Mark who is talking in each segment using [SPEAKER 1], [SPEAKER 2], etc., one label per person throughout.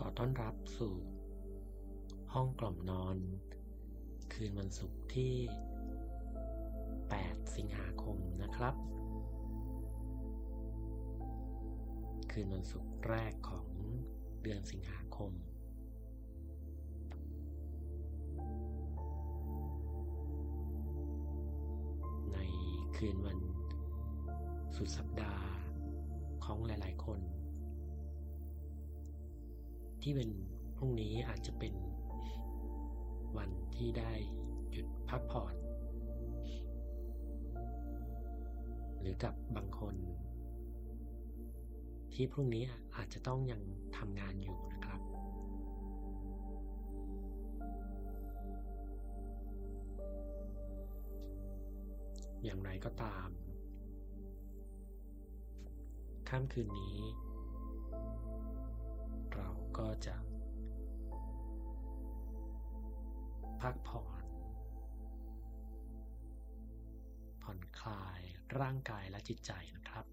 [SPEAKER 1] ขอต้อนรับสู่ ห้องกล่อมนอน คืนวันศุกร์ที่ 8 สิงหาคมนะครับ คืนวันศุกร์แรกของเดือนสิงหาคม ในคืนวันสุดสัปดาห์ของหลาย ๆ คน ที่เป็นพรุ่งนี้อาจจะเป็นวันที่ได้หยุดพักผ่อน หรือกับบางคน ที่พรุ่งนี้อาจจะต้องยังทำงานอยู่นะครับ อย่างไรก็ตามค่ำคืนนี้ จะ พักผ่อน ผ่อนคลายร่างกายและจิตใจนะครับ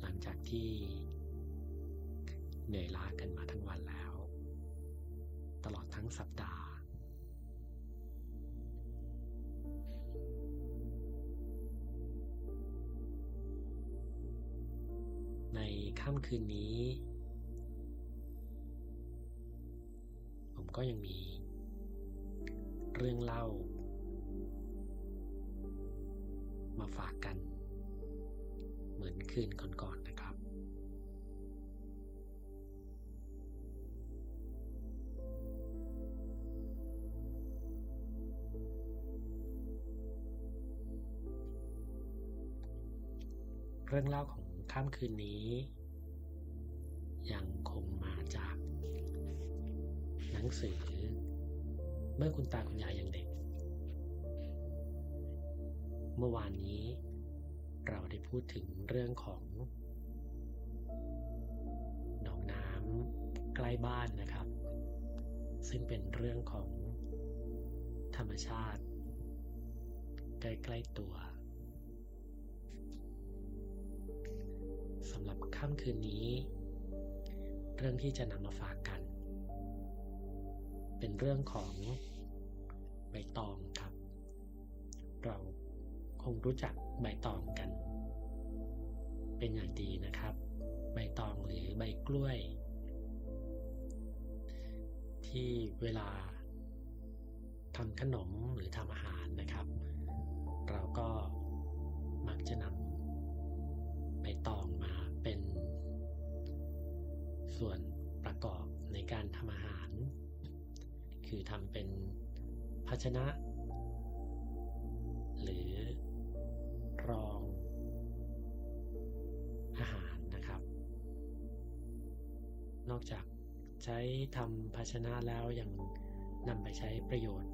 [SPEAKER 1] หลังจากที่เหนื่อยล้ากันมาทั้งวันแล้ว ตลอดทั้งสัปดาห์ ค่ำคืนนี้ ผมก็ยังมี เรื่องเล่า มาฝากกัน เหมือนคืนก่อนๆนะครับ เรื่องเล่าของค่ำคืนนี้ งสือ เมื่อคุณตาคุณยายยังเด็ก เมื่อวานนี้เราได้พูดถึงเรื่องของหนองน้ำใกล้บ้านนะครับ ซึ่งเป็นเรื่องของธรรมชาติ ใกล้ๆตัวสำหรับค่ำคืนนี้ เรื่องที่จะนำมาฝากกัน เป็นเรื่องของใบตองครับ เราคงรู้จักใบตองกัน เป็นอย่างดีนะครับ ใบตองหรือใบกล้วย ที่เวลาทำขนมหรือทำอาหารนะครับ เราก็มักจะนำใบตองมาเป็น ส่วนประกอบในการทำอาหาร คือทำเป็นภาชนะ หรือรองอาหารนะครับ นอกจากใช้ทำภาชนะแล้วยังนำไปใช้ประโยชน์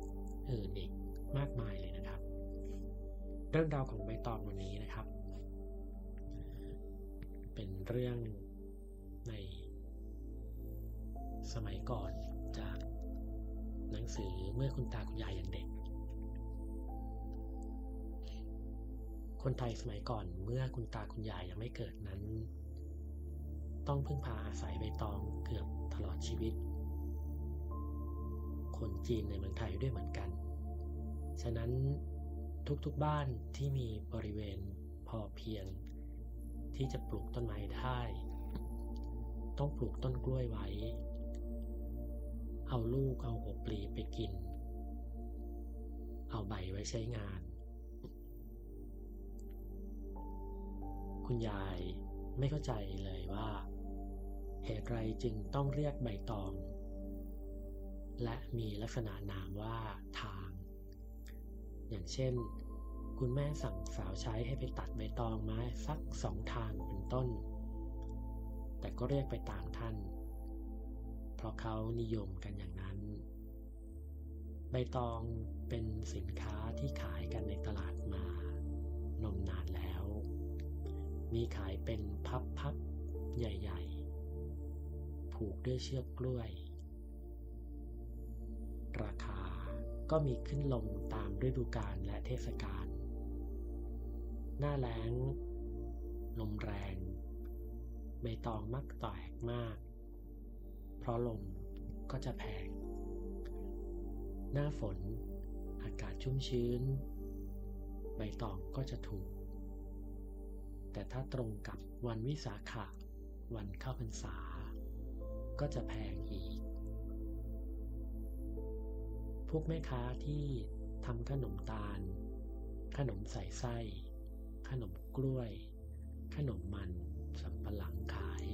[SPEAKER 1] อื่นอีกมากมายเลยนะครับ เรื่องราวของใบตองวันนี้นะครับ เป็นเรื่องในสมัยก่อนจาก หนังสือเมื่อคุณตาคุณยายยังเด็ก คนไทยสมัยก่อนเมื่อคุณตาคุณยายยังไม่เกิดนั้น ต้องพึ่งพาอาศัยใบตองเกือบตลอดชีวิต คนจีนในเมืองไทยด้วยเหมือนกัน ฉะนั้นทุกๆบ้านที่มีบริเวณพอเพียง ที่จะปลูกต้นไม้ได้ ต้องปลูกต้นกล้วยไว้ เอาลูกเอาหัวปลีไปกิน เอาใบไว้ใช้งาน คุณยายไม่เข้าใจเลยว่า เหตุไรจึงต้องเรียกใบตอง และมีลักษณะนามว่าทาง อย่างเช่น คุณแม่สั่งสาวใช้ให้ไปตัดใบตองไม้สักสองทางเป็นต้น แต่ก็เรียกไปตามท่าน ราะเขานิยมกันอย่างนั้น ใบตองเป็นสินค้าที่ขายกันในตลาดมานมนานแล้ว มีขายเป็นพับๆ ใหญ่ๆ ผูกด้วยเชือกกล้วย ราคาก็มีขึ้นลงตามฤดูกาลและเทศกาล หน้าแล้ง ลมแรง ใบตองมักแตกมาก เพราะลมก็จะแพง หน้าฝน อากาศชุ่มชื้น ใบตองก็จะถูก แต่ถ้าตรงกับวันวิสาขะวันเข้าพรรษา ก็จะแพงอีก พวกแม่ค้าที่ทำขนมตาล ขนมใส่ไส้ ขนมกล้วย ขนมมันสำปะหลังขาย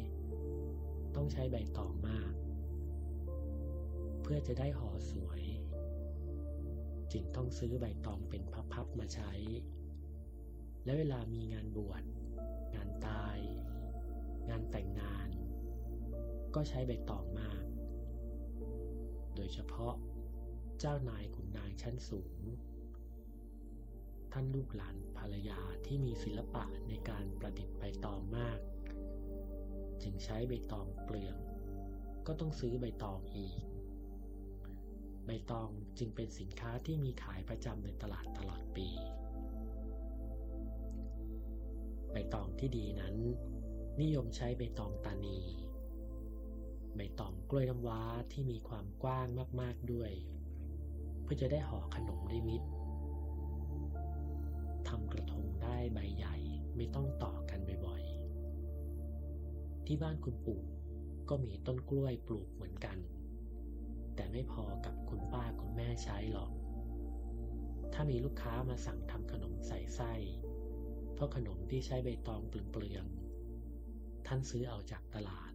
[SPEAKER 1] ต้องใช้ใบตองมาก พื่อจะได้ห่อสวย จึงต้องซื้อใบตองเป็นพับๆมาใช้ และเวลามีงานบวช งานตาย งานแต่งงาน ก็ใช้ใบตองมาก โดยเฉพาะเจ้านายขุนนางชั้นสูง ท่านลูกหลานภรรยาที่มีศิลปะในการประดิษฐ์ใบตองมาก จึงใช้ใบตองเปลืองก็ต้องซื้อใบตองอีก บตองจึงเป็นสินค้าที่มีขายประจำในตลาดตลอดปี ใบตองที่ดีนั้น นิยมใช้ใบตองตานี ใบตองกล้วยน้ำว้าที่มีความกว้างมากๆด้วย เพื่อจะได้ห่อขนมได้มิดทำกระทงได้ใบใหญ่ไม่ต้องต่อกันบ่อยๆ ที่บ้านคุณปู่ก็มีต้นกล้วยปลูกเหมือนกัน แต่ไม่พอกับคุณป้าคุณแม่ใช้หรอก ถ้ามีลูกค้ามาสั่งทำขนมใส่ไส้เพราะขนมที่ใช้ใบตองเปลืองๆท่านซื้อเอาจากตลาด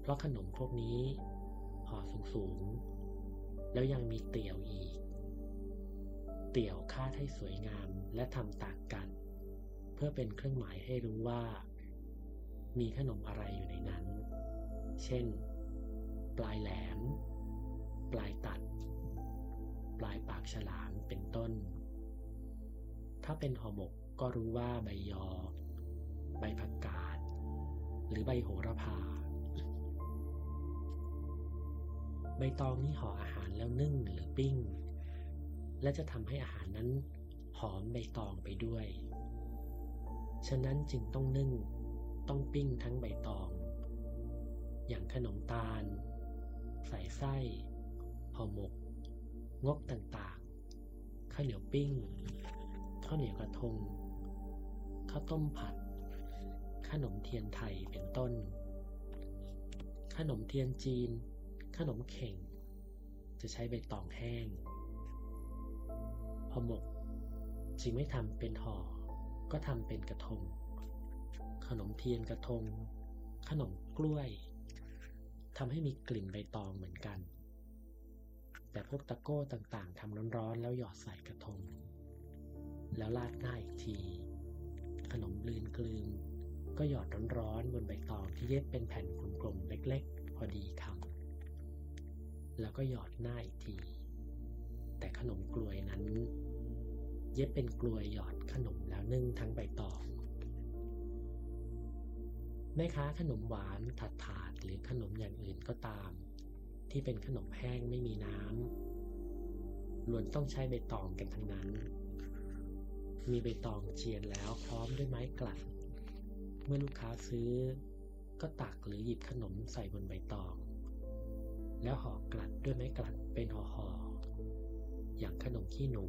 [SPEAKER 1] เพราะขนมพวกนี้ห่อสูงๆ แล้วยังมีเตี่ยวอีก เตี่ยวคาดให้สวยงามและทำต่างกัน เพื่อเป็นเครื่องหมายให้รู้ว่า มีขนมอะไรอยู่ในนั้น เช่น ปลายแหลม ปลายตัด ปลายปากฉลามเป็นต้น ถ้าเป็นห่อหมกก็รู้ว่าใบยอ ใบผักกาด หรือใบโหระพา ใบตองนี่ห่ออาหารแล้วนึ่งหรือปิ้ง และจะทำให้อาหารนั้นหอมใบตองไปด้วย ฉะนั้นจึงต้องนึ่ง ต้องปิ้งทั้งใบตอง อย่างขนมตาล ใส่ไส้ ห่อหมกงกต่างๆ ข้าวเหนียวปิ้ง ข้าวเหนียวกระทง ข้าวต้มผัด ขนมเทียนไทยเป็นต้น ขนมเทียนจีน ขนมเข่ง จะใช้ใบตองแห้งห่อหมกจึงไม่ทำเป็นห่อ ก็ทำเป็นกระทง ขนมเทียนกระทง ขนมกล้วยทำให้มีกลิ่นใบตองเหมือนกัน แต่พวกตะโก้ต่างๆทำร้อนๆ แล้วหยอดใส่กระทง แล้วราดหน้าอีกที ขนมลืนกลืม ก็หยอดร้อนๆ บนใบตองที่เย็บเป็นแผ่นกลมๆเล็กๆ พอดีคำแล้วก็หยอดหน้าอีกที แต่ขนมกลวยนั้น เย็บเป็นกลวยหยอดขนมแล้วนึ่งทั้งใบตองแม่ค้าขนมหวานถัดถาดหรือขนมอย่างอื่นก็ตาม ที่เป็นขนมแห้งไม่มีน้ำล้วนต้องใช้ใบตองกันทั้งนั้น มีใบตองเจียนแล้วพร้อมด้วยไม้กลัด เมื่อลูกค้าซื้อ ก็ตักหรือหยิบขนมใส่บนใบตอง แล้วห่อกลัดด้วยไม้กลัดเป็นห่อห่ออย่างขนมขี้หนู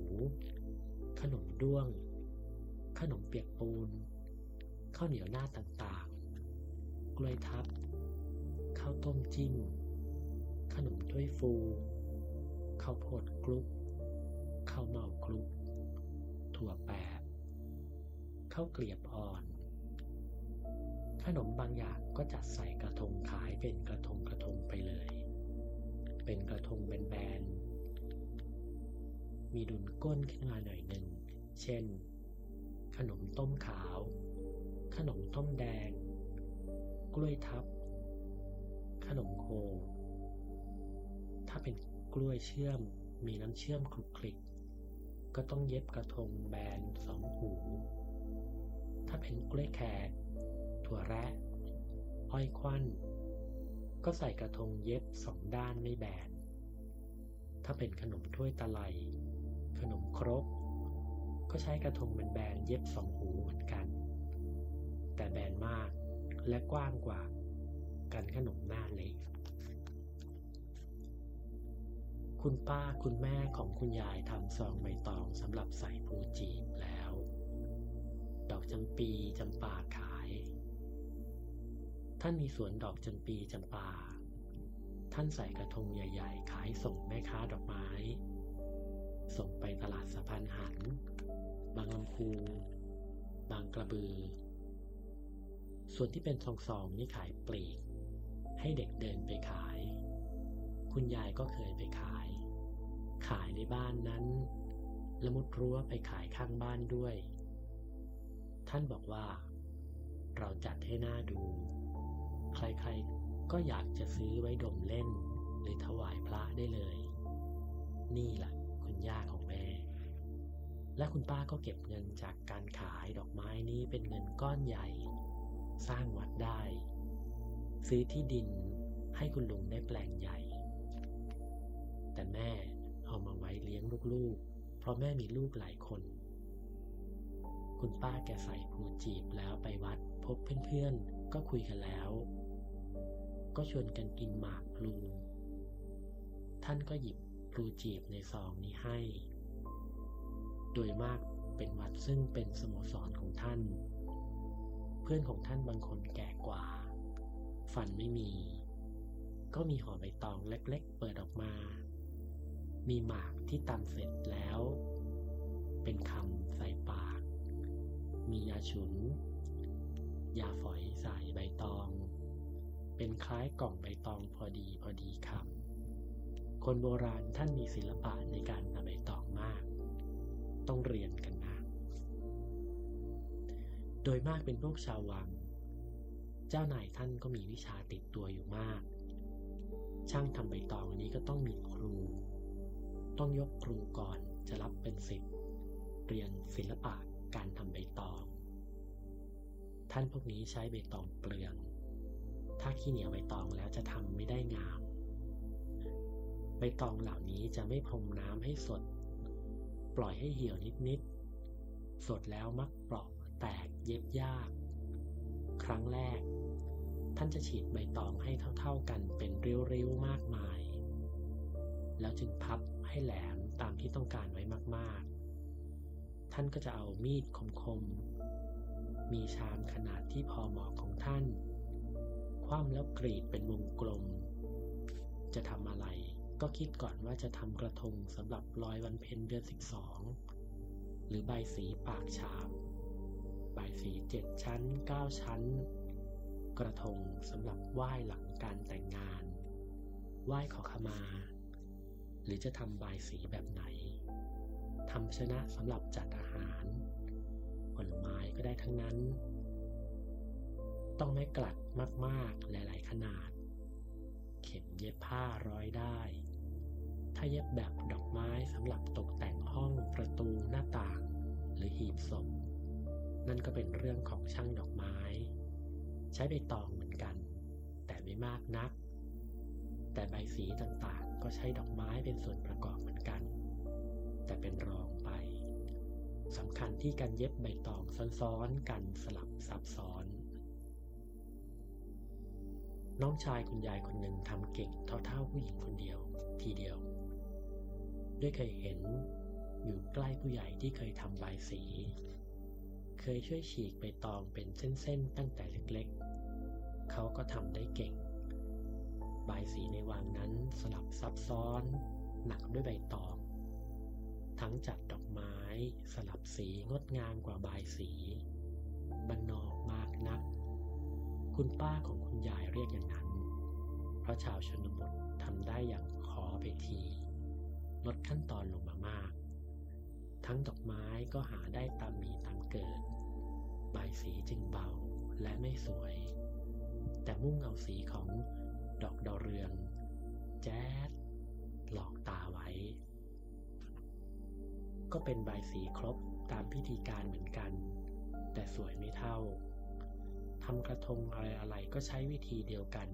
[SPEAKER 1] ขนมด้วง ขนมเปียกปูน ข้าวเหนียวหน้าต่างๆ กล้วยทับ ข้าวต้มจิ้ม ขนมถ้วยฟูข้าวโพดคลุกข้าวเมาคลุก ถั่วแปบข้าวเกลียบอ่อน ขนมบางอย่างก็จัดใส่กระทงขายเป็นกระทงกระทงไปเลย เป็นกระทงแบนๆ มีดุนก้นขึ้นมาหน่อยหนึ่ง เช่น ขนมต้มขาว ขนมต้มแดง กล้วยทับ ขนมโค ถ้าเป็นกล้วยเชื่อมมีน้ำเชื่อมคลุกคลิก ก็ต้องเย็บกระทงแบนสองหู ถ้าเป็นกล้วยแขกถั่วแระอ้อยควันก็ใส่กระทงเย็บสองด้านไม่แบน ถ้าเป็นขนมถ้วยตะไลขนมครก ก็ใช้กระทงแบนๆเย็บสองหูเหมือนกัน แต่แบนมากและกว้างกว่ากันขนมหน้าเล็ก คุณป้าคุณแม่ของคุณยายทำซองใบตองสำหรับใส่ภูจีบแล้ว ดอกจำปีจำปาขาย ท่านมีสวนดอกจำปีจำปา ท่านใส่กระทงใหญ่ ๆ ขายส่งแม่ค้าดอกไม้ ส่งไปตลาดสะพานหัน บางลำพู บางกระบือ ส่วนที่เป็นซองๆนี่ขายปลีก ให้เด็กเดินไปขายคุณยายก็เคยไปขาย ขายในบ้านนั้น และมุดรั้วไปขายข้างบ้านด้วย ท่านบอกว่า เราจัดให้หน้าดู ใครๆก็อยากจะซื้อไว้ดมเล่น หรือถวายพระได้เลย นี่แหละคุณย่าของแม่ และคุณป้าก็เก็บเงินจากการขายดอกไม้นี้เป็นเงินก้อนใหญ่ สร้างวัดได้ ซื้อที่ดินให้คุณลุงได้แปลงใหญ่ แต่แม่ เอามาไว้เลี้ยงลูกๆ เพราะแม่มีลูกหลายคน คุณป้าแกใส่ผูจีบแล้วไปวัด พบเพื่อนๆ ก็คุยกันแล้ว ก็ชวนกันกินหมากพลูท่านก็หยิบพลูจีบในซองนี้ให้ โดยมากเป็นวัดซึ่งเป็นสโมสรของท่าน เพื่อนของท่านบางคนแก่กว่า ฟันไม่มี ก็มีห่อใบตองเล็กๆ เปิดออกมา มีหมากที่ตำเสร็จแล้ว เป็นคำใส่ปาก มียาฉุน ยาฝอยใส่ใบตอง เป็นคล้ายกล่องใบตองพอดีพอดีคำคนโบราณท่านมีศิลปะในการทำใบตองมาก ต้องเรียนกันนะ โดยมากเป็นพวกชาววัง เจ้านายท่านก็มีวิชาติดตัวอยู่มาก ช่างทำใบตองนี้ก็ต้องมีครู ต้องยกครูก่อนจะรับเป็นศิษย์เรียนศิลปะการทำใบตอง ท่านพวกนี้ใช้ใบตองเปลือง ถ้าขี้เหนียวใบตองแล้วจะทำไม่ได้งาม ใบตองเหล่านี้จะไม่พรมน้ำให้สด ปล่อยให้เหี่ยวนิดๆ สดแล้วมักเปราะแตกเย็บยาก ครั้งแรก ท่านจะฉีดใบตองให้เท่าๆกันเป็นริ้วๆมากมาย แล้วจึงพับ ให้แหลมตามที่ต้องการไว้มากๆ ท่านก็จะเอามีดคมๆ มีชามขนาดที่พอเหมาะของท่าน คว่ำแล้วกรีดเป็นวงกลม จะทำอะไรก็คิดก่อนว่าจะทำกระทงสำหรับลอยวันเพ็ญเดือนสิบสองหรือใบสีปากชามใบสีเจ็ดชั้นเก้าชั้น กระทงสำหรับไหว้หลังการแต่งงาน ไหว้ขอขมา หรือจะทำใบสีแบบไหนทำชนะสำหรับจัดอาหาร ผลไม้ก็ได้ทั้งนั้น ต้องไม่กลัดมากๆหลาย ๆ ขนาด เข็มเย็บผ้าร้อยได้ ถ้าเย็บแบบดอกไม้สำหรับตกแต่งห้องประตูหน้าต่าง หรือหีบศพนั่นก็เป็นเรื่องของช่างดอกไม้ ใช้ใบตองเหมือนกัน แต่ไม่มากนัก แต่ใบสีต่างๆ ก็ใช้ดอกไม้เป็นส่วนประกอบเหมือนกัน แต่เป็นรองไปสำคัญที่การเย็บใบตองซ้อนๆกันสลับซับซ้อน น้องชายคุณยายคนหนึ่งทำเก่งเท่าๆผู้หญิงคนเดียว ทีเดียว ด้วยเคยเห็นอยู่ใกล้ผู้ใหญ่ที่เคยทำใบสี เคยช่วยฉีกใบตองเป็นเส้นๆตั้งแต่เล็กๆ เขาก็ทำได้เก่ง ใบสีในวังนั้นสลับซับซ้อน หนักด้วยใบตอง ทั้งจัดดอกไม้สลับสีงดงามกว่าใบสีบันนอกมากนัก คุณป้าของคุณยายเรียกอย่างนั้น เพราะชาวชนบททำได้อย่างขอไปทีลดขั้นตอนลงมามาก ทั้งดอกไม้ก็หาได้ตามมีตามเกิดใบสีจึงเบาและไม่สวย แต่มุ่งเอาสีของ ดอกดาวเรือง แจ๊ดหลอกตาไว้ ก็เป็นใบสีครบตามพิธีการเหมือนกัน แต่สวยไม่เท่าทำกระทงอะไรอะไรก็ใช้วิธีเดียวกัน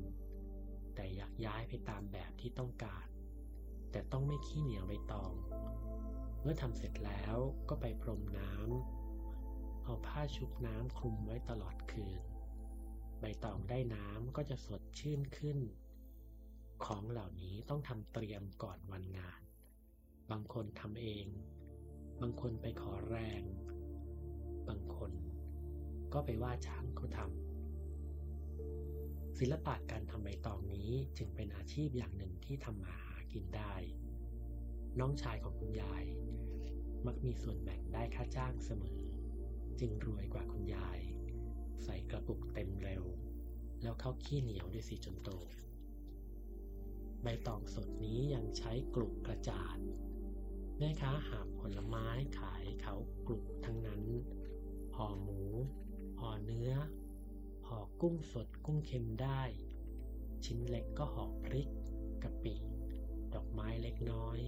[SPEAKER 1] แต่อยากย้ายไปตามแบบที่ต้องการ แต่ต้องไม่ขี้เหนียวใบตอง เมื่อทำเสร็จแล้วก็ไปพรมน้ำเอาผ้าชุบน้ำคลุมไว้ตลอดคืน ใบตองได้น้ำก็จะสดชื่นขึ้น ของเหล่านี้ต้องทำเตรียมก่อนวันงาน บางคนทำเอง บางคนไปขอแรง บางคนก็ไปว่าช่างเขาทำศิลปะการทำใบตองนี้จึงเป็นอาชีพอย่างหนึ่งที่ทำมาหากินได้ น้องชายของคุณยาย มักมีส่วนแบ่งได้ค่าจ้างเสมอ จึงรวยกว่าคุณยาย ใส่กระปุกเต็มเร็ว แล้วเข้าขี้เหนียวด้วยสีจนโต ใบตองสดนี้ยังใช้กลุกกระจาด แม่ค้าหาผลไม้ขายเขากลุกทั้งนั้นห่อหมูห่อเนื้อห่อกุ้งสดกุ้งเค็มได้ ชิ้นเล็กก็ห่อพริกกะปิดอกไม้เล็กน้อย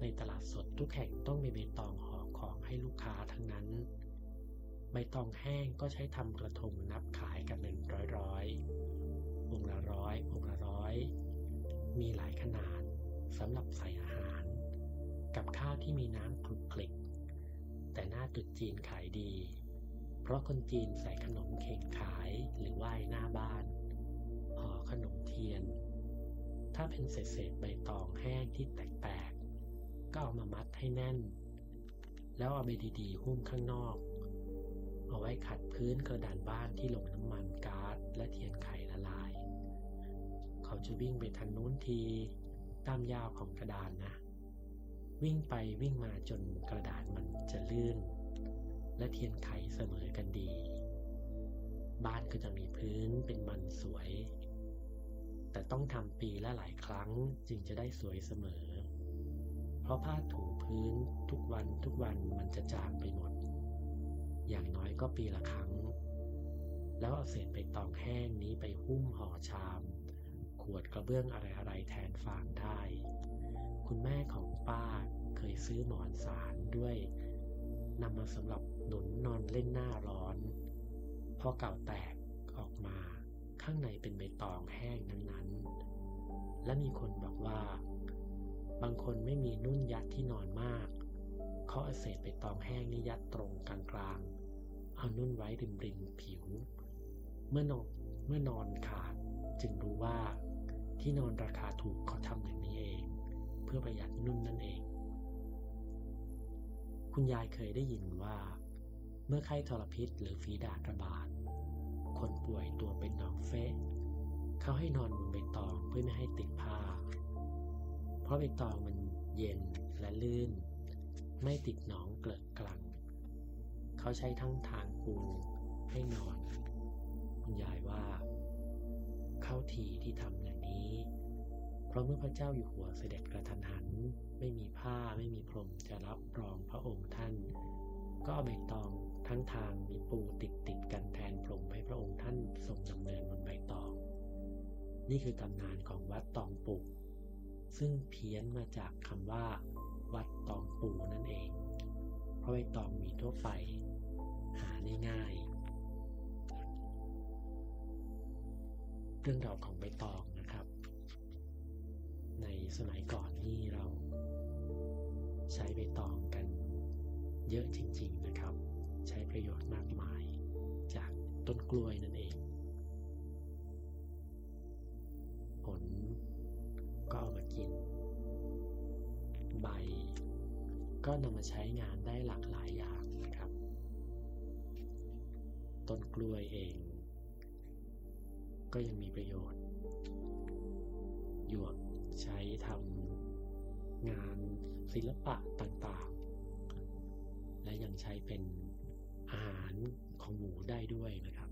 [SPEAKER 1] ในตลาดสดทุกแห่งต้องมีใบตองห่อของให้ลูกค้าทั้งนั้น ใบตองแห้งก็ใช้ทำกระทงนับขายกันเป็นร้อยๆองค์ละร้อยองค์ละร้อย มีหลายขนาดสำหรับใส่อาหาร กับข้าวที่มีน้ำคลุกคลิก แต่หน้าตุดจีนขายดี เพราะคนจีนใส่ขนมเข่งขายหรือไหว้หน้าบ้านห่อขนมเทียน ถ้าเป็นเศษๆใบตองแห้งที่แตกๆก็เอามามัดให้แน่น แล้วเอาไปดีๆหุ้มข้างนอก เอาไว้ขัดพื้นกระดานบ้านที่ลงน้ำมันก๊าซและเทียนไขละลาย เขาจะวิ่งไปทางนู้นทีตามยาวของกระดานนะ วิ่งไปวิ่งมาจนกระดาษมันจะลื่น และเทียนไขเสมอกันดี บ้านก็จะมีพื้นเป็นมันสวย แต่ต้องทำปีละหลายครั้งจึงจะได้สวยเสมอ เพราะผ้าถูพื้นทุกวันทุกวันมันจะจางไปหมด อย่างน้อยก็ปีละครั้ง แล้วเอาเศษใบตองแห้งนี้ไปหุ้มห่อชาม ขวดกระเบื้องอะไรๆแทนฟางได้ คุณแม่ของป้าเคยซื้อหมอนสารด้วยนำมาสำหรับหนุนนอนเล่นหน้าร้อน พอเก่าแตกออกมาข้างในเป็นใบตองแห้งนั้นๆ และมีคนบอกว่า บางคนไม่มีนุ่นยัดที่นอนมาก เขาเอาเศษใบตองแห้งนี่ยัดตรงกลางๆเอานุ่นไว้ริมริมผิว เมื่อนอนเมื่อนอนขาดจึงรู้ว่าที่นอนราคาถูกเขาทำอย่างนี้เอง เพื่อประหยัดนุ่นนั่นเอง คุณยายเคยได้ยินว่า เมื่อไข้ทรพิษหรือฝีดาษระบาดคนป่วยตัวเป็นหนองเฟะเขาให้นอนบนใบตองเพื่อไม่ให้ติดผ้า เพราะใบตองมันเย็นและลื่น ไม่ติดหนองเกลอกลัง เขาใช้ทั้งทางปูให้นอน คุณยายว่า เข้าทีที่ทำอย่างนี้ เพราะเมื่อพระเจ้าอยู่หัวเสด็จกระทันหัน ไม่มีผ้าไม่มีพรมจะรับรองพระองค์ท่าน ก็เอาใบตองทั้งทางมีปูติดติดกันแทนพรมให้พระองค์ท่านทรงดำเนินบนใบตอง นี่คือตำนานของวัดตองปุกซึ่งเพี้ยนมาจากคำว่า วัดตองปูนั่นเอง เพราะใบตองมีทั่วไป หาได้ง่าย เรื่องราวของใบตองนะครับ ในสมัยก่อนนี่เราใช้ใบตองกันเยอะจริง ๆนะครับ ใช้ประโยชน์มากมาย จากต้นกล้วยนั่นเอง ผลก็เอามากิน ใบ ก็นำมาใช้งานได้หลากหลายอย่างนะครับ ต้นกล้วยเอง ก็ยังมีประโยชน์ หยวกใช้ทำงานศิลปะต่างๆ และยังใช้เป็นอาหารของหมูได้ด้วยนะครับ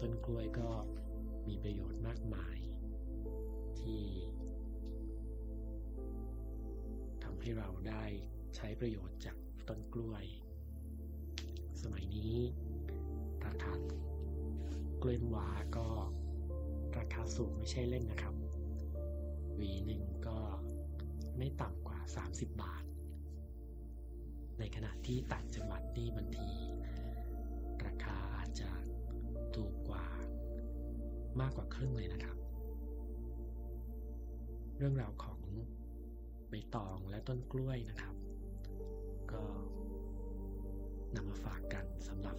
[SPEAKER 1] ต้นกล้วยก็มีประโยชน์มากมาย ที่ ให้เราได้ใช้ประโยชน์จากต้นกล้วย สมัยนี้ราคากล้วยว้าก็ราคาสูงไม่ใช่เล่นนะครับ หวีหนึ่งก็ไม่ต่ำกว่า 30 บาท ในขณะที่ต่างจังหวัดนี่บางที ราคาอาจจะถูกกว่ามากกว่าครึ่งเลยนะครับ เรื่องราวของ ใบตองและต้นกล้วยนะครับ ก็นำมาฝากกันสำหรับ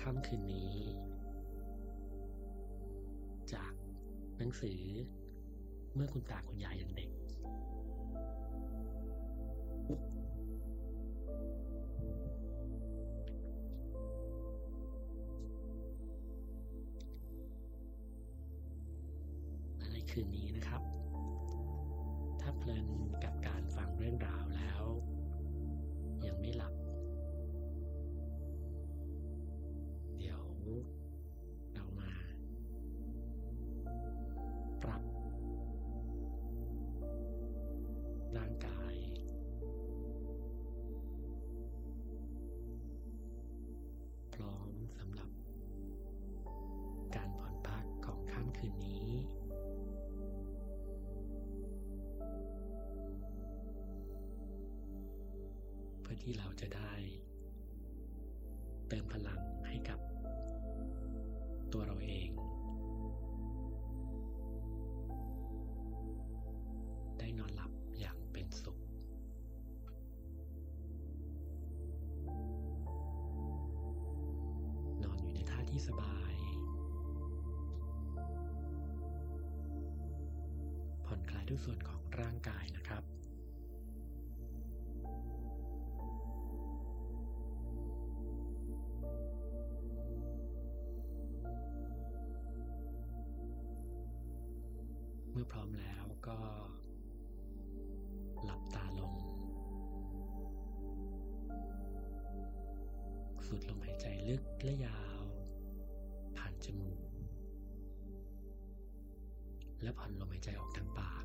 [SPEAKER 1] ค่ำคืนนี้ จากหนังสือเมื่อคุณตาคุณยายยังเด็กและในคืนนี้ ที่เราจะได้ เติมพลังให้กับตัวเราเอง ได้นอนหลับอย่างเป็นสุข นอนอยู่ในท่าที่สบาย ผ่อนคลายทุกส่วนของร่างกายนะครับายใจออกทางปาก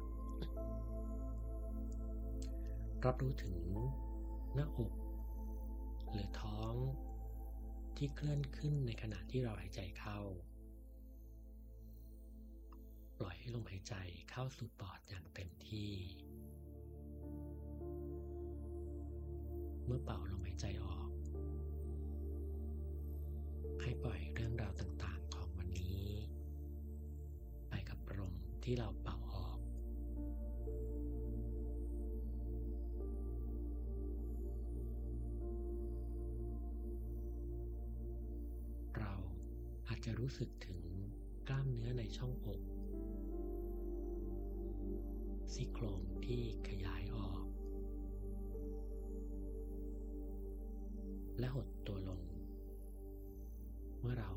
[SPEAKER 1] รับรู้ถึงหน้าอกหรือท้องที่เคลื่อนขึ้นในขณะที่เราหายใจเข้า ปล่อยให้ลมหายใจเข้าสู่ปอดอย่างเต็มที่ เมื่อเป่าลมหายใจออก ให้ปล่อยเรื่องราวต่าง ที่เราเป่าออก เราอาจจะรู้สึกถึงกล้ามเนื้อในช่องอกซี่โครงที่ขยายออก และหดตัวลง เมื่อเรา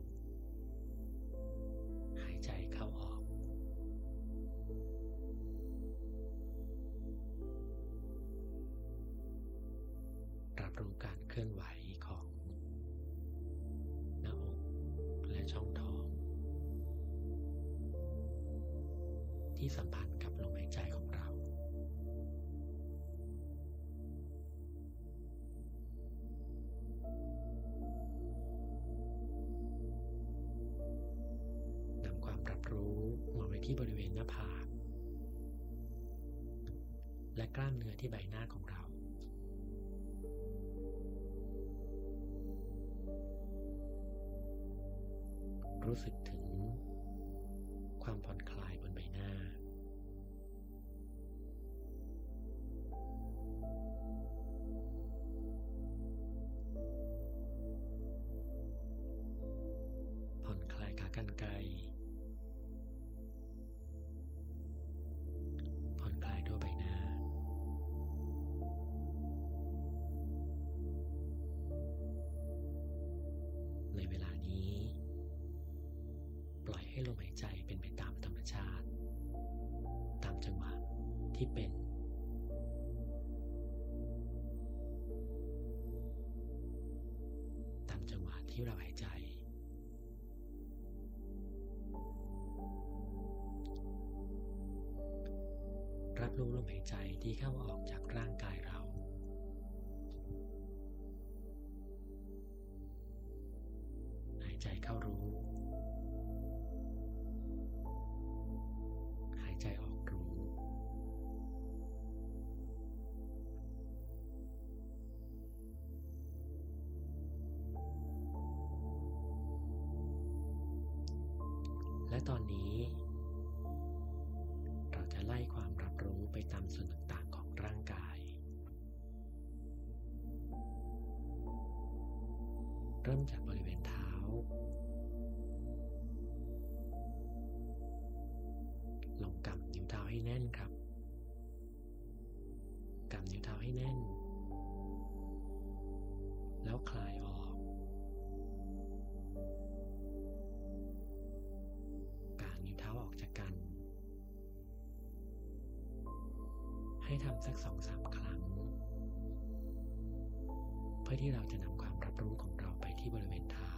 [SPEAKER 1] ที่สัมพันธ์กับลมหายใจของเรา นำความรับรู้มาไว้ที่บริเวณหน้าผากและกล้ามเนื้อที่ใบหน้าของเรารู้สึก ที่เป็น ตามจังหวะที่เราหายใจ รับรู้ลมหายใจที่เข้าออกจากร่างกาย ตอนนี้ เราจะไล่ความรับรู้ไปตามส่วนต่างๆของร่างกาย เริ่มจากบริเวณเท้าลองกำนิ้วเท้าให้แน่นครับกำนิ้วเท้าให้แน่น แล้วคลาย ให้ทำสักสองสามครั้ง เพื่อที่เราจะนำความรับรู้ของเราไปที่บริเวณเท้า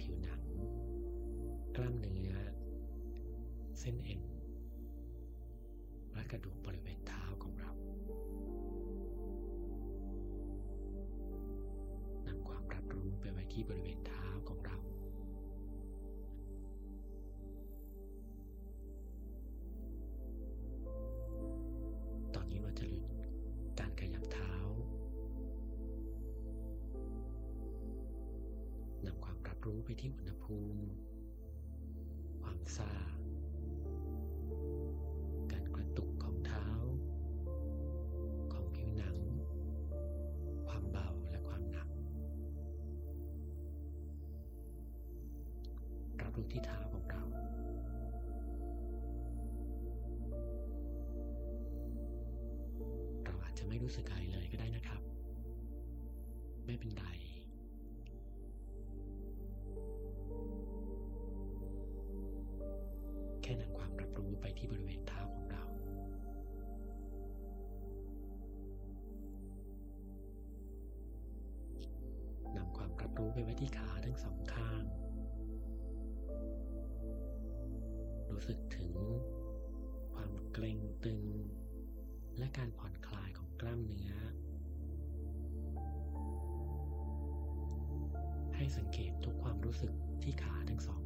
[SPEAKER 1] ผิวหนัง กล้ามเนื้อ เส้นเอ็น และกระดูกบริเวณเท้าของเรานำความรับรู้ไปไว้ที่บริเวณเท้าของเรา ตอนนี้เรา ไปที่อุณหภูมิ ความซาการกระตุกของเท้า ของผิวหนัง ความเบาและความหนัก รับรู้ที่เท้าของเราเราอาจจะไม่รู้สึกอะไร รู้ไปไว้ที่ขาทั้งสองข้าง รู้สึกถึงความเกร็งตึง และการผ่อนคลายของกล้ามเนื้อ ให้สังเกตทุกความรู้สึกที่ขาทั้งสอง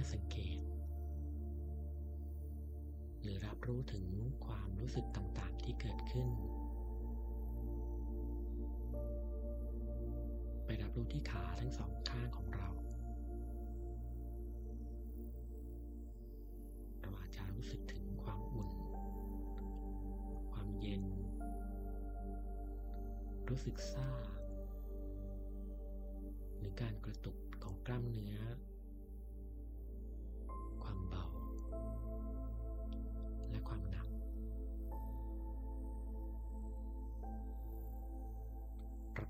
[SPEAKER 1] ค่สังเกต หรือรับรู้ถึงความรู้สึกต่างๆที่เกิดขึ้น ไปรับรู้ที่ขาทั้งสองข้างของเรา เราอาจจะรู้สึกถึงความอุ่น ความเย็น รู้สึกซ่าหรือการกระตุกของกล้ามเนื้อ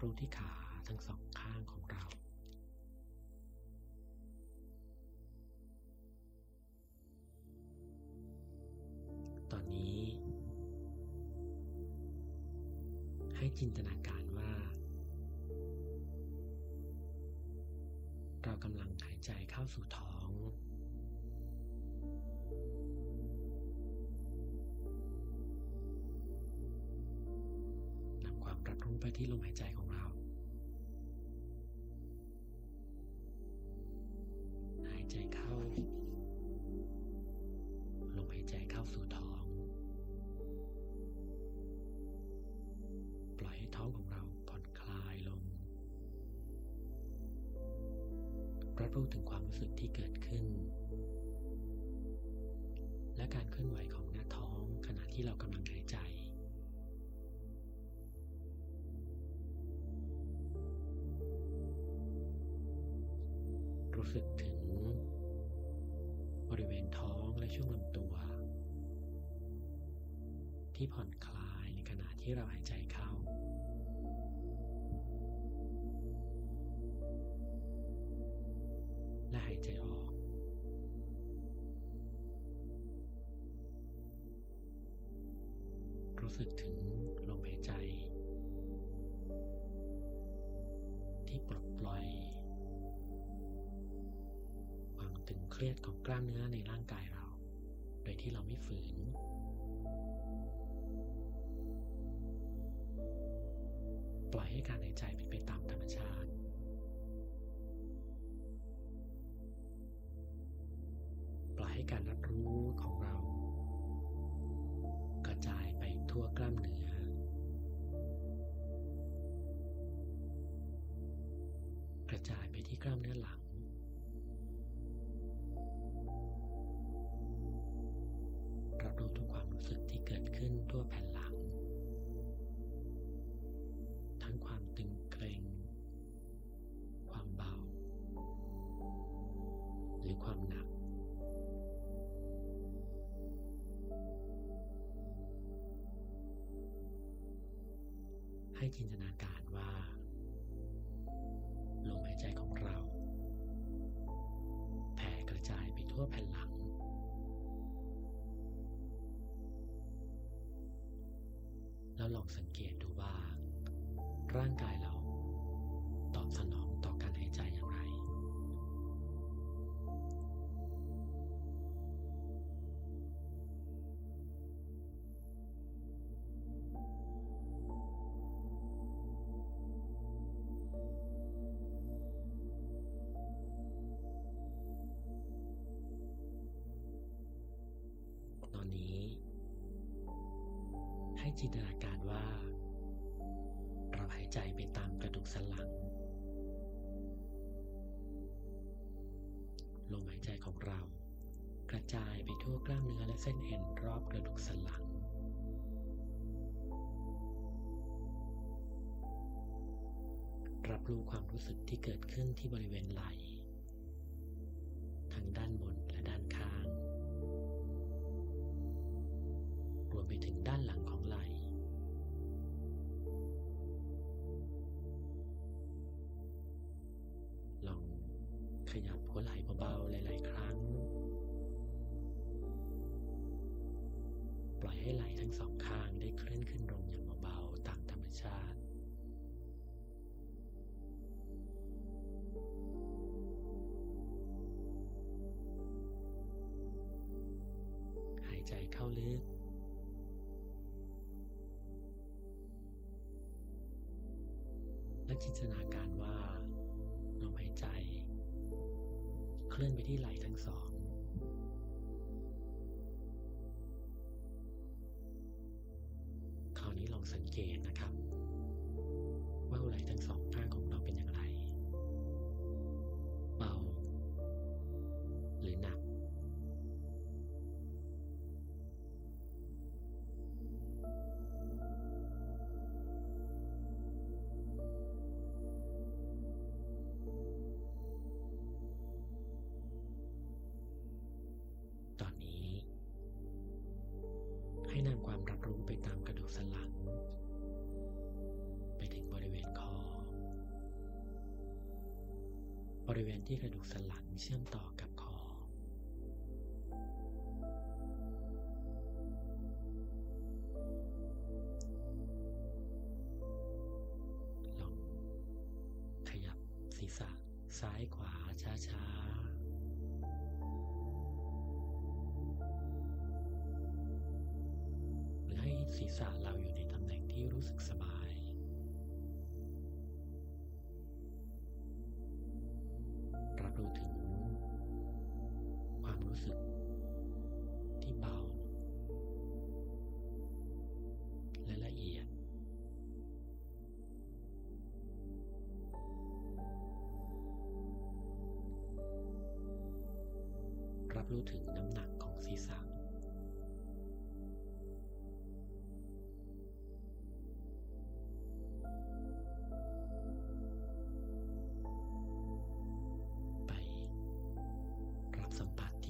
[SPEAKER 1] รู้ที่ขาทั้งสองข้างของเราตอนนี้ ให้จินตนาการว่า เรากำลังหายใจเข้าสู่ท้อง นำความรับรู้ไปที่ลมหายใจของ พูดถึงความรู้สึกที่เกิดขึ้น และการเคลื่อนไหวของหน้าท้องขณะที่เรากำลังหายใจรู้สึกถึง บริเวณท้องและช่วงลำตัว ที่ผ่อนคลายในขณะที่เราหายใจเข้า ใจออก รู้สึกถึงลมหายใจ ที่ปลดปล่อยความตึงเครียดของกล้ามเนื้อในร่างกายเรา โดยที่เราไม่ฝืนปล่อยให้การหายใจเป็นไปตามธรรมชาติ ให้การรับรู้ของเรา กระจายไปทั่วกล้ามเนื้อ กระจายไปที่กล้ามเนื้อหลัง รับรู้ทุกความรู้สึกที่เกิดขึ้นทั่วแผ่น ให้จินตนาการว่าลมหายใจของเรา แผ่กระจายไปทั่วแผ่นหลัง แล้วลองสังเกตดูว่า ร่างกาย ให้จินตนาการว่า เราหายใจไปตามกระดูกสันหลัง ลมหายใจของเรา กระจายไปทั่วกล้ามเนื้อและเส้นเอ็นรอบกระดูกสันหลัง รับรู้ความรู้สึกที่เกิดขึ้นที่บริเวณไหล่ รับรู้ไปตามกระดูกสันหลัง ไปถึงบริเวณคอ บริเวณที่กระดูกสันหลังเชื่อมต่อกับ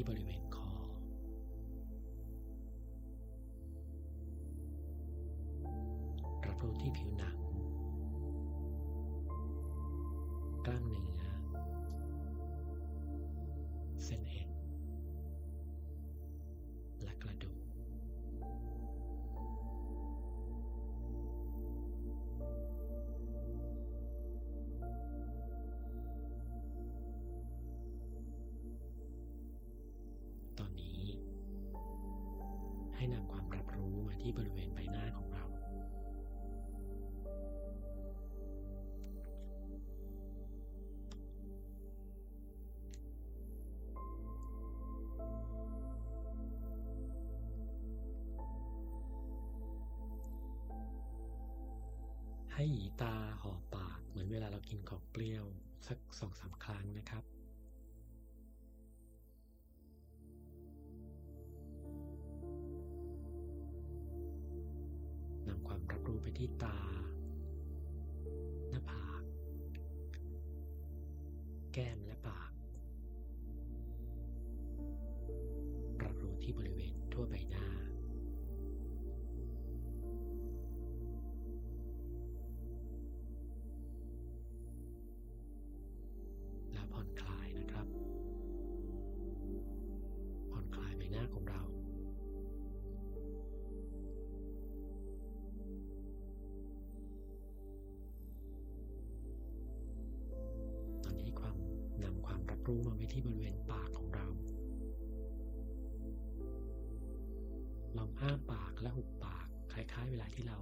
[SPEAKER 1] ที่บริเให้นำความรับรู้มาที่บริเวณใบหน้าของเรา ให้หยีตาหอบปากเหมือนเวลาเรากินของเปรี้ยวสักสองสามครั้งนะครับ รู้มาไว้ที่บริเวณปากของเรา ลองอ้าปากและหุบปากคล้ายๆ เวลาที่เรา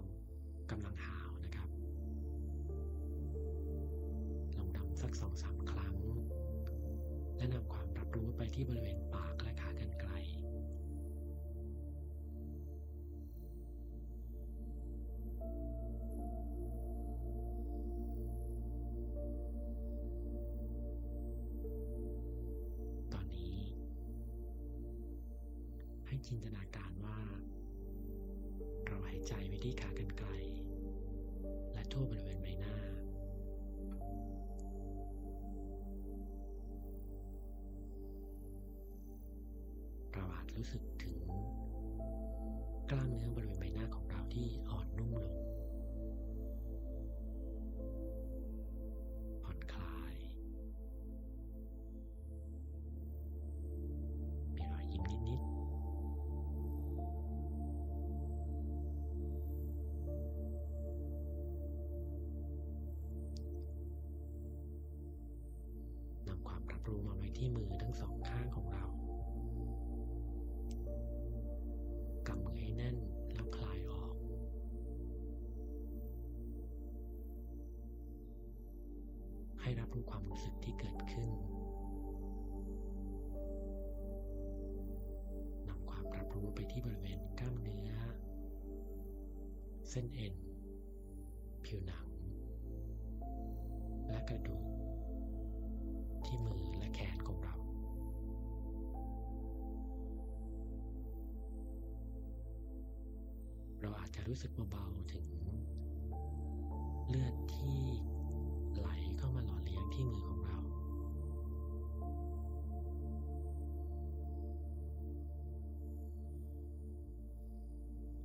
[SPEAKER 1] กำลังหาวนะครับ ลองทำสักสองสามครั้ง และนำความรับรู้ไปที่บริเวณปาก จินตนาการว่า เราหายใจไปที่ขากรรไกรและทั่วบริเวณใบหน้า เราอาจรู้สึกถึง กล้ามเนื้อบริเวณใบหน้าของเราที่ รับรู้มาไว้ที่มือทั้งสองข้างของเรากำมือให้แน่นแล้วคลายออก ให้รับรู้ความรู้สึกที่เกิดขึ้นนำความรับรู้ไปที่บริเวณกล้ามเนื้อ เส้นเอ็น ผิวหนัง รู้สึกเบาๆถึง เลือดที่ไหลเข้ามาหล่อเลี้ยงที่มือของเรา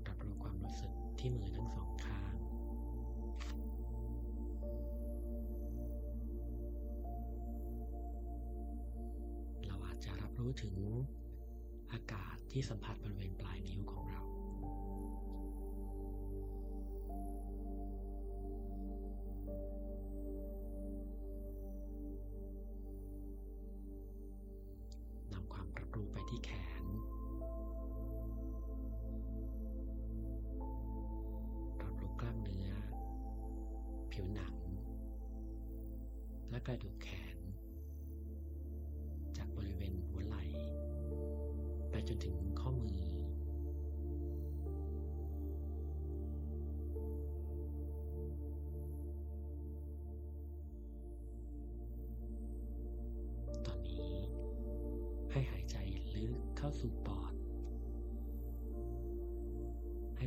[SPEAKER 1] รับรู้ความรู้สึกที่มือทั้งสองข้างเราอาจจะรับรู้ถึงอากาศที่สัมผัสบริเวณปลายนิ้วของเรา ผิวหนัง และกระดูกแขน จากบริเวณหัวไหล่ไปจนถึงข้อมือ ตอนนี้ให้หายใจลึกเข้าสู่ป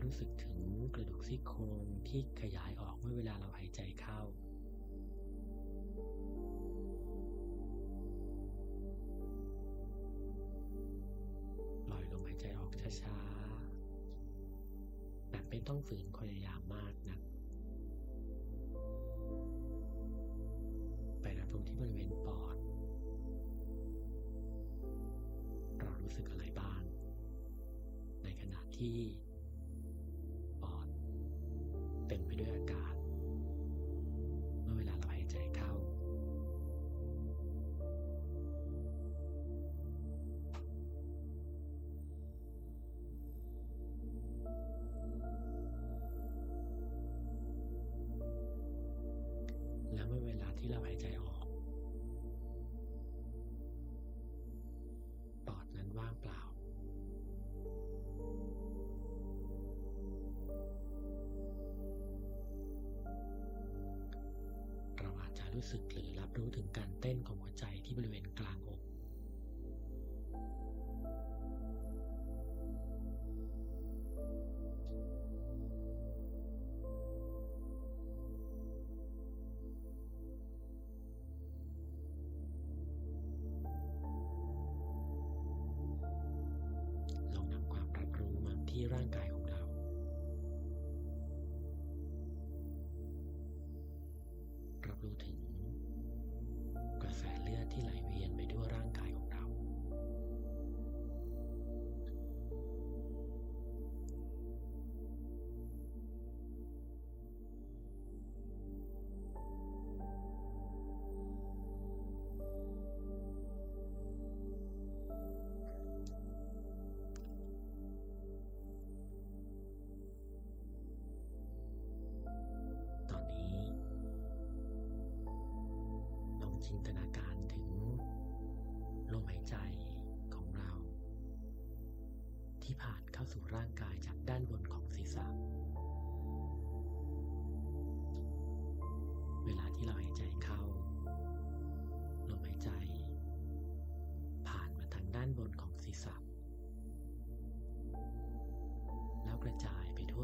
[SPEAKER 1] รู้สึกถึงกระดูกซี่โครงที่ขยายออกเมื่อเวลาเราหายใจเข้า ปล่อยลมหายใจออกช้าๆ แต่ไม่ต้องฝืนพยายามมากนะไปรับลมที่บริเวณปอด เรารู้สึกอะไรบ้าง ในขณะที่ รู้สึกหรือรับรู้ถึงการเต้นของหัวใจที่บริเวณกลางอก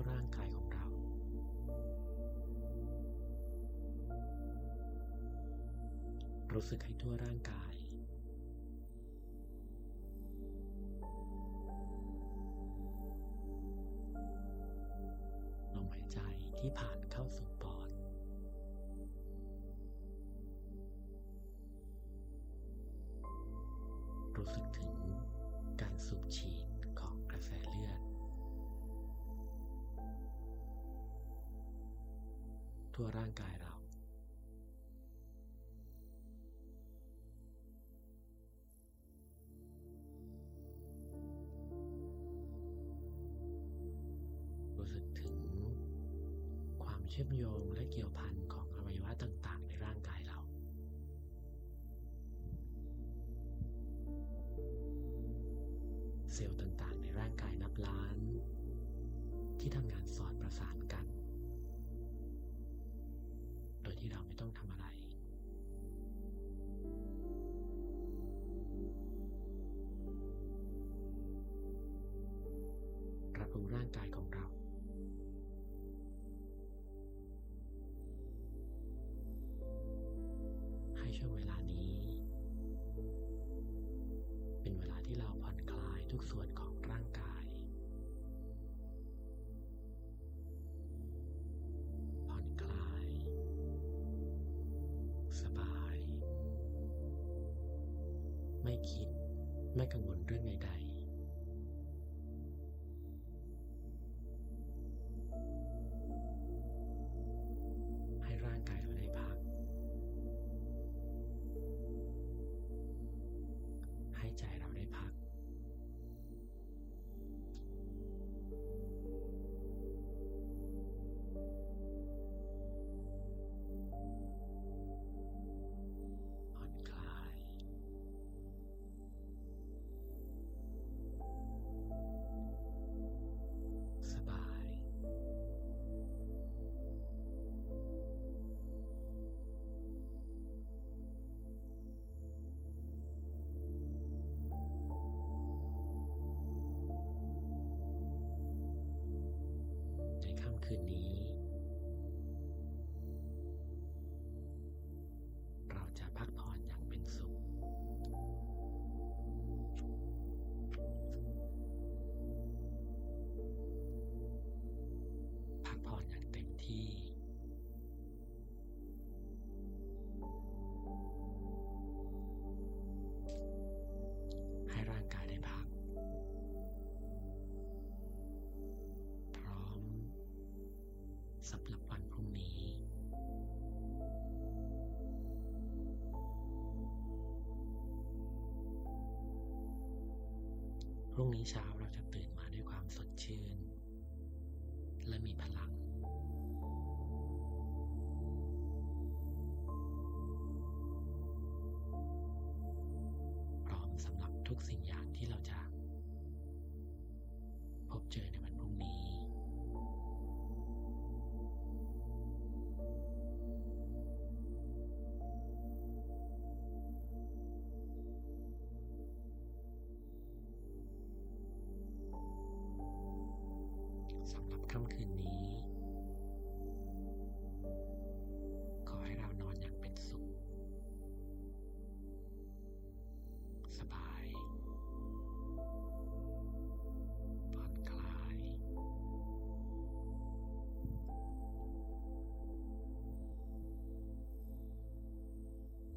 [SPEAKER 1] ร่างกายของเรารู้สึกให้ทั่วร่างกาย นับล้าน ที่ทำงานสอดประสานกัน โดยที่เราไม่ต้องทำอะไร ปรับปรุงร่างกายของเราให้ช่วงเวลา คิด ไม่กังวลเรื่องใด Ini. ำหรับวันพรุ่งนี้พรุ่งนี้เช้าเราจะตื่นมาด้วยความสดชื่น และมีพลัง พร้อมสำหรับทุกสิ่งอย่าง ค่ำคืนนี้ ขอให้เรานอนอย่างเป็นสุข สบายผ่อนคลาย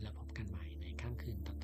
[SPEAKER 1] แล้วพบกันใหม่ในค่ำคืนต่อ